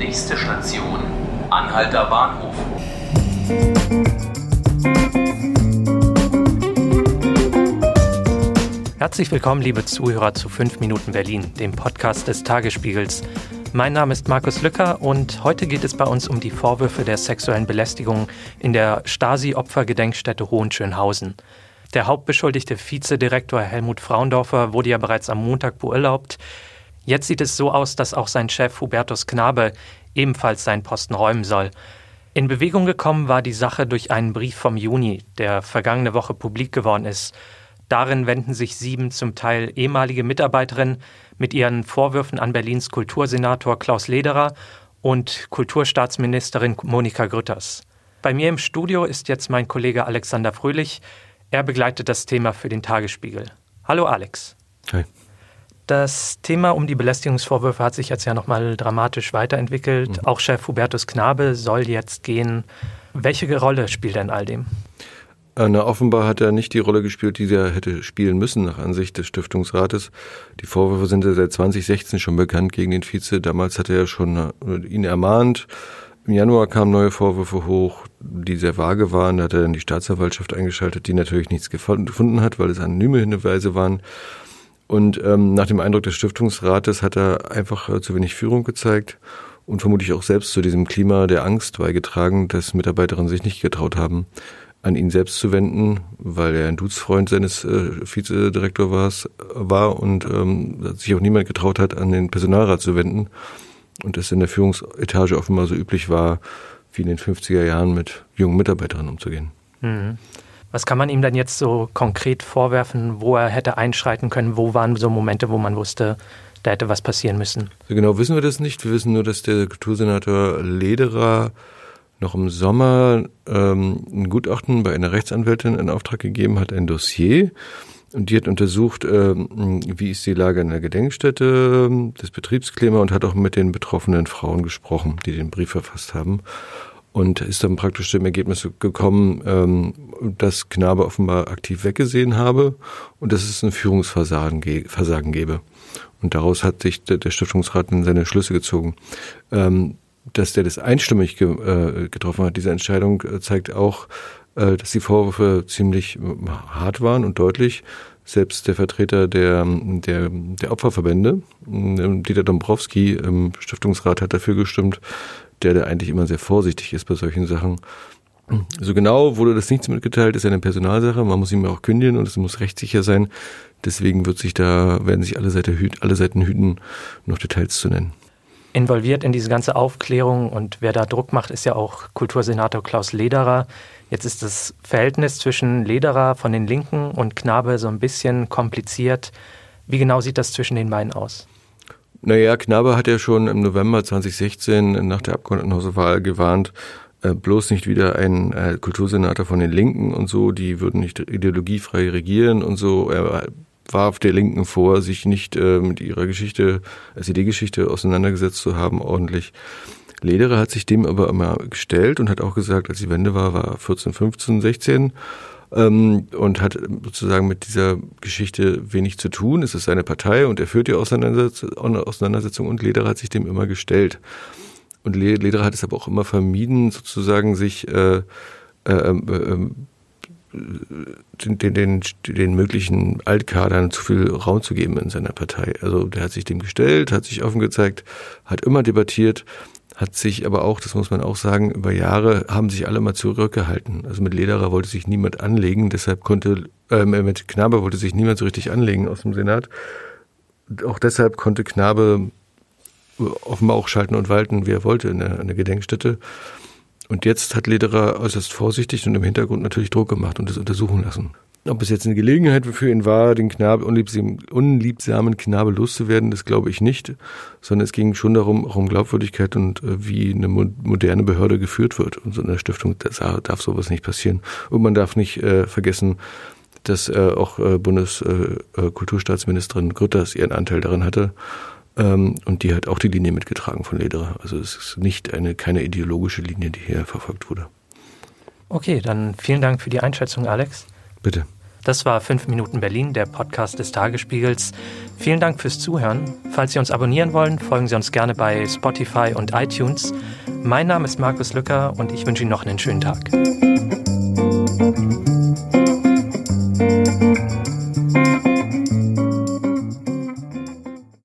Nächste Station, Anhalter Bahnhof. Herzlich willkommen, liebe Zuhörer, zu 5 Minuten Berlin, dem Podcast des Tagesspiegels. Mein Name ist Markus Lücker und heute geht es bei uns um die Vorwürfe der sexuellen Belästigung in der Stasi-Opfergedenkstätte Hohenschönhausen. Der hauptbeschuldigte Vizedirektor Helmut Fraundorfer wurde ja bereits am Montag beurlaubt. Jetzt sieht es so aus, dass auch sein Chef Hubertus Knabe ebenfalls seinen Posten räumen soll. In Bewegung gekommen war die Sache durch einen Brief vom Juni, der vergangene Woche publik geworden ist. Darin wenden sich sieben zum Teil ehemalige Mitarbeiterinnen mit ihren Vorwürfen an Berlins Kultursenator Klaus Lederer und Kulturstaatsministerin Monika Grütters. Bei mir im Studio ist jetzt mein Kollege Alexander Fröhlich. Er begleitet das Thema für den Tagesspiegel. Hallo Alex. Hi. Das Thema um die Belästigungsvorwürfe hat sich jetzt ja nochmal dramatisch weiterentwickelt. Mhm. Auch Chef Hubertus Knabe soll jetzt gehen. Welche Rolle spielt er in all dem? Na, offenbar hat er nicht die Rolle gespielt, die er hätte spielen müssen, nach Ansicht des Stiftungsrates. Die Vorwürfe sind ja seit 2016 schon bekannt gegen den Vize. Damals hat er ja schon äh, ihn ermahnt. Im Januar kamen neue Vorwürfe hoch, die sehr vage waren. Da hat er dann die Staatsanwaltschaft eingeschaltet, die natürlich nichts gefunden hat, weil es anonyme Hinweise waren. Und ähm, nach dem Eindruck des Stiftungsrates hat er einfach äh, zu wenig Führung gezeigt und vermutlich auch selbst zu diesem Klima der Angst beigetragen, dass Mitarbeiterinnen sich nicht getraut haben, an ihn selbst zu wenden, weil er ein Duzfreund seines äh, Vizedirektors war und ähm, sich auch niemand getraut hat, an den Personalrat zu wenden. Und es in der Führungsetage offenbar so üblich war, wie in den 50er Jahren mit jungen Mitarbeiterinnen umzugehen. Mhm. Was kann man ihm dann jetzt so konkret vorwerfen, wo er hätte einschreiten können? Wo waren so Momente, wo man wusste, da hätte was passieren müssen? So genau wissen wir das nicht. Wir wissen nur, dass der Kultursenator Lederer noch im Sommer ähm, ein Gutachten bei einer Rechtsanwältin in Auftrag gegeben hat, ein Dossier. Und die hat untersucht, ähm, wie ist die Lage an der Gedenkstätte, das Betriebsklima und hat auch mit den betroffenen Frauen gesprochen, die den Brief verfasst haben und ist dann praktisch dem Ergebnis gekommen, ähm, dass Knabe offenbar aktiv weggesehen habe und dass es ein Führungsversagen Versagen gäbe. Und daraus hat sich der Stiftungsrat in seine Schlüsse gezogen. Ähm, dass der das einstimmig äh, getroffen hat, diese Entscheidung, äh, zeigt auch, äh, dass die Vorwürfe ziemlich hart waren und deutlich. Selbst der Vertreter der, der, der Opferverbände, Dieter Dombrowski im Stiftungsrat, hat dafür gestimmt, der, der eigentlich immer sehr vorsichtig ist bei solchen Sachen. So genau wurde das nichts mitgeteilt, ist eine Personalsache. Man muss ihm auch kündigen und es muss rechtssicher sein. Deswegen wird sich da, werden sich alle, Seite, alle Seiten hüten, noch Details zu nennen. Involviert in diese ganze Aufklärung und wer da Druck macht, ist ja auch Kultursenator Klaus Lederer. Jetzt ist das Verhältnis zwischen Lederer von den Linken und Knabe so ein bisschen kompliziert. Wie genau sieht das zwischen den beiden aus? Naja, Knabe hat ja schon im November 2016 nach der Abgeordnetenhauswahl gewarnt, äh, bloß nicht wieder ein äh, Kultursenator von den Linken und so, die würden nicht ideologiefrei regieren und so. Er warf der Linken vor, sich nicht äh, mit ihrer Geschichte, SED-Geschichte auseinandergesetzt zu haben, ordentlich. Lederer hat sich dem aber immer gestellt und hat auch gesagt, als die Wende war, war 14, 15, 16 ähm, und hat sozusagen mit dieser Geschichte wenig zu tun. Es ist seine Partei und er führt die Auseinandersetzung und Lederer hat sich dem immer gestellt. Und Lederer hat es aber auch immer vermieden, sozusagen sich äh, äh, äh, den, den, den, den möglichen Altkadern zu viel Raum zu geben in seiner Partei. Also der hat sich dem gestellt, hat sich offen gezeigt, hat immer debattiert hat sich aber auch, das muss man auch sagen, über Jahre haben sich alle mal zurückgehalten. Also mit Lederer wollte sich niemand anlegen, deshalb konnte, äh, mit Knabe wollte sich niemand so richtig anlegen aus dem Senat. Auch deshalb konnte Knabe offenbar auch schalten und walten, wie er wollte in der, in Gedenkstätte. Und jetzt hat Lederer äußerst vorsichtig und im Hintergrund natürlich Druck gemacht und das untersuchen lassen. Ob es jetzt eine Gelegenheit für ihn war, den Knabe, unliebsamen Knabe loszuwerden, das glaube ich nicht, sondern es ging schon darum, auch um Glaubwürdigkeit und äh, wie eine moderne Behörde geführt wird. Und so eine Stiftung darf sowas nicht passieren. Und man darf nicht äh, vergessen, dass äh, auch äh, Bundeskulturstaatsministerin äh, Grütters ihren Anteil daran hatte. Ähm, und die hat auch die Linie mitgetragen von Lederer. Also es ist nicht eine, keine ideologische Linie, die hier verfolgt wurde. Okay, dann vielen Dank für die Einschätzung, Alex. Bitte. Das war 5 Minuten Berlin, der Podcast des Tagesspiegels. Vielen Dank fürs Zuhören. Falls Sie uns abonnieren wollen, folgen Sie uns gerne bei Spotify und iTunes. Mein Name ist Markus Lücker und ich wünsche Ihnen noch einen schönen Tag.